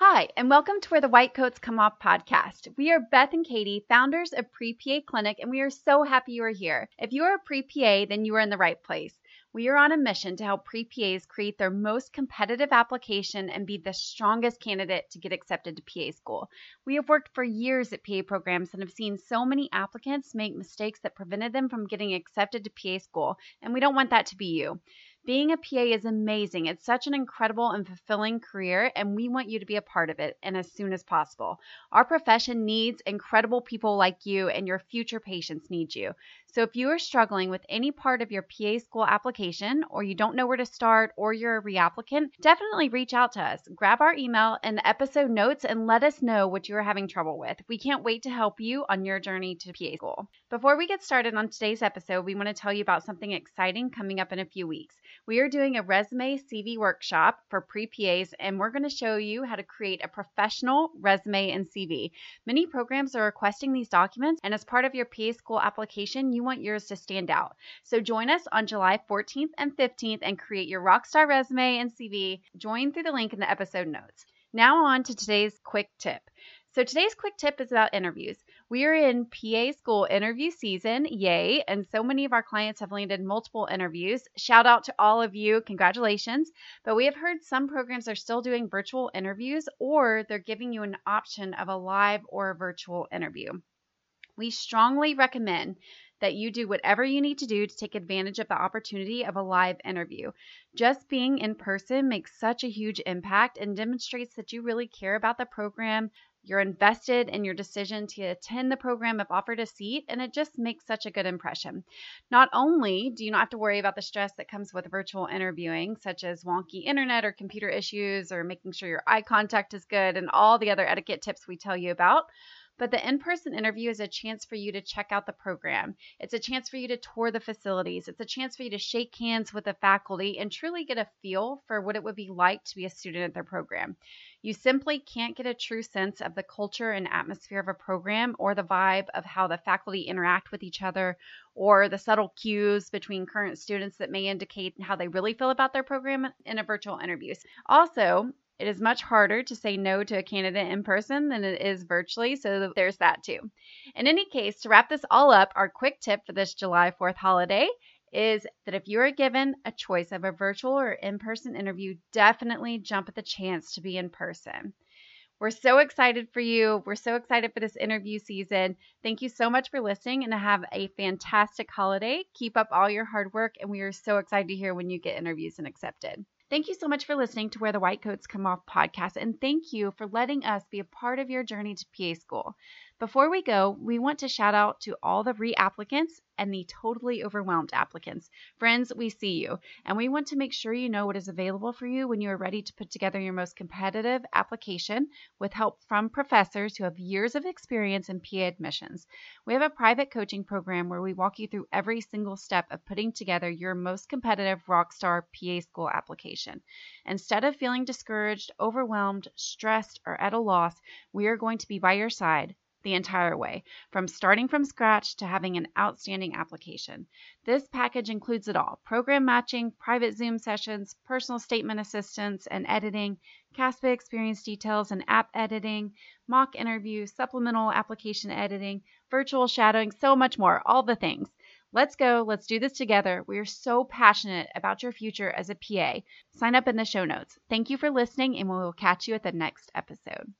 Hi, and welcome to Where the White Coats Come Off podcast. We are Beth and Katie, founders of Pre PA Clinic, and we are so happy you are here. If you are a pre PA, then you are in the right place. We are on a mission to help pre PAs create their most competitive application and be the strongest candidate to get accepted to PA school. We have worked for years at PA programs and have seen so many applicants make mistakes that prevented them from getting accepted to PA school, and we don't want that to be you. Being a PA is amazing. It's such an incredible and fulfilling career, and we want you to be a part of it and as soon as possible. Our profession needs incredible people like you, and your future patients need you. So if you are struggling with any part of your PA school application, or you don't know where to start, or you're a reapplicant, definitely reach out to us. Grab our email and the episode notes and let us know what you're having trouble with. We can't wait to help you on your journey to PA school. Before we get started on today's episode, we want to tell you about something exciting coming up in a few weeks. We are doing a resume CV workshop for pre PAs, and we're going to show you how to create a professional resume and CV. Many programs are requesting these documents, and as part of your PA school application, you want yours to stand out. So join us on July 14th and 15th and create your rockstar resume and CV. Join through the link in the episode notes. Now, on to today's quick tip. So, today's quick tip is about interviews. We are in PA school interview season, yay, and so many of our clients have landed multiple interviews. Shout out to all of you, congratulations. But we have heard some programs are still doing virtual interviews or they're giving you an option of a live or a virtual interview. We strongly recommend that you do whatever you need to do to take advantage of the opportunity of a live interview. Just being in person makes such a huge impact and demonstrates that you really care about the program, you're invested in your decision to attend the program if offered a seat, and it just makes such a good impression. Not only do you not have to worry about the stress that comes with virtual interviewing, such as wonky internet or computer issues, or making sure your eye contact is good, and all the other etiquette tips we tell you about, but the in person interview is a chance for you to check out the program. It's a chance for you to tour the facilities. It's a chance for you to shake hands with the faculty and truly get a feel for what it would be like to be a student at their program. You simply can't get a true sense of the culture and atmosphere of a program or the vibe of how the faculty interact with each other or the subtle cues between current students that may indicate how they really feel about their program in a virtual interview. Also, it is much harder to say no to a candidate in person than it is virtually, so there's that too. In any case, to wrap this all up, our quick tip for this July 4th holiday is that if you are given a choice of a virtual or in person interview, definitely jump at the chance to be in person. We're so excited for you. We're so excited for this interview season. Thank you so much for listening and have a fantastic holiday. Keep up all your hard work, and we are so excited to hear when you get interviews and accepted. Thank you so much for listening to Where the White Coats Come Off podcast, and thank you for letting us be a part of your journey to PA school. Before we go, we want to shout out to all the reapplicants and the totally overwhelmed applicants. Friends, we see you, and we want to make sure you know what is available for you when you are ready to put together your most competitive application with help from professors who have years of experience in PA admissions. We have a private coaching program where we walk you through every single step of putting together your most competitive Rockstar PA school application. Instead of feeling discouraged, overwhelmed, stressed, or at a loss, we are going to be by your side the entire way, from starting from scratch to having an outstanding application. This package includes it all program matching, private Zoom sessions, personal statement assistance and editing, CASPA experience details and app editing, mock interviews, supplemental application editing, virtual shadowing, so much more, all the things. Let's go. Let's do this together. We are so passionate about your future as a PA. Sign up in the show notes. Thank you for listening, and we will catch you at the next episode.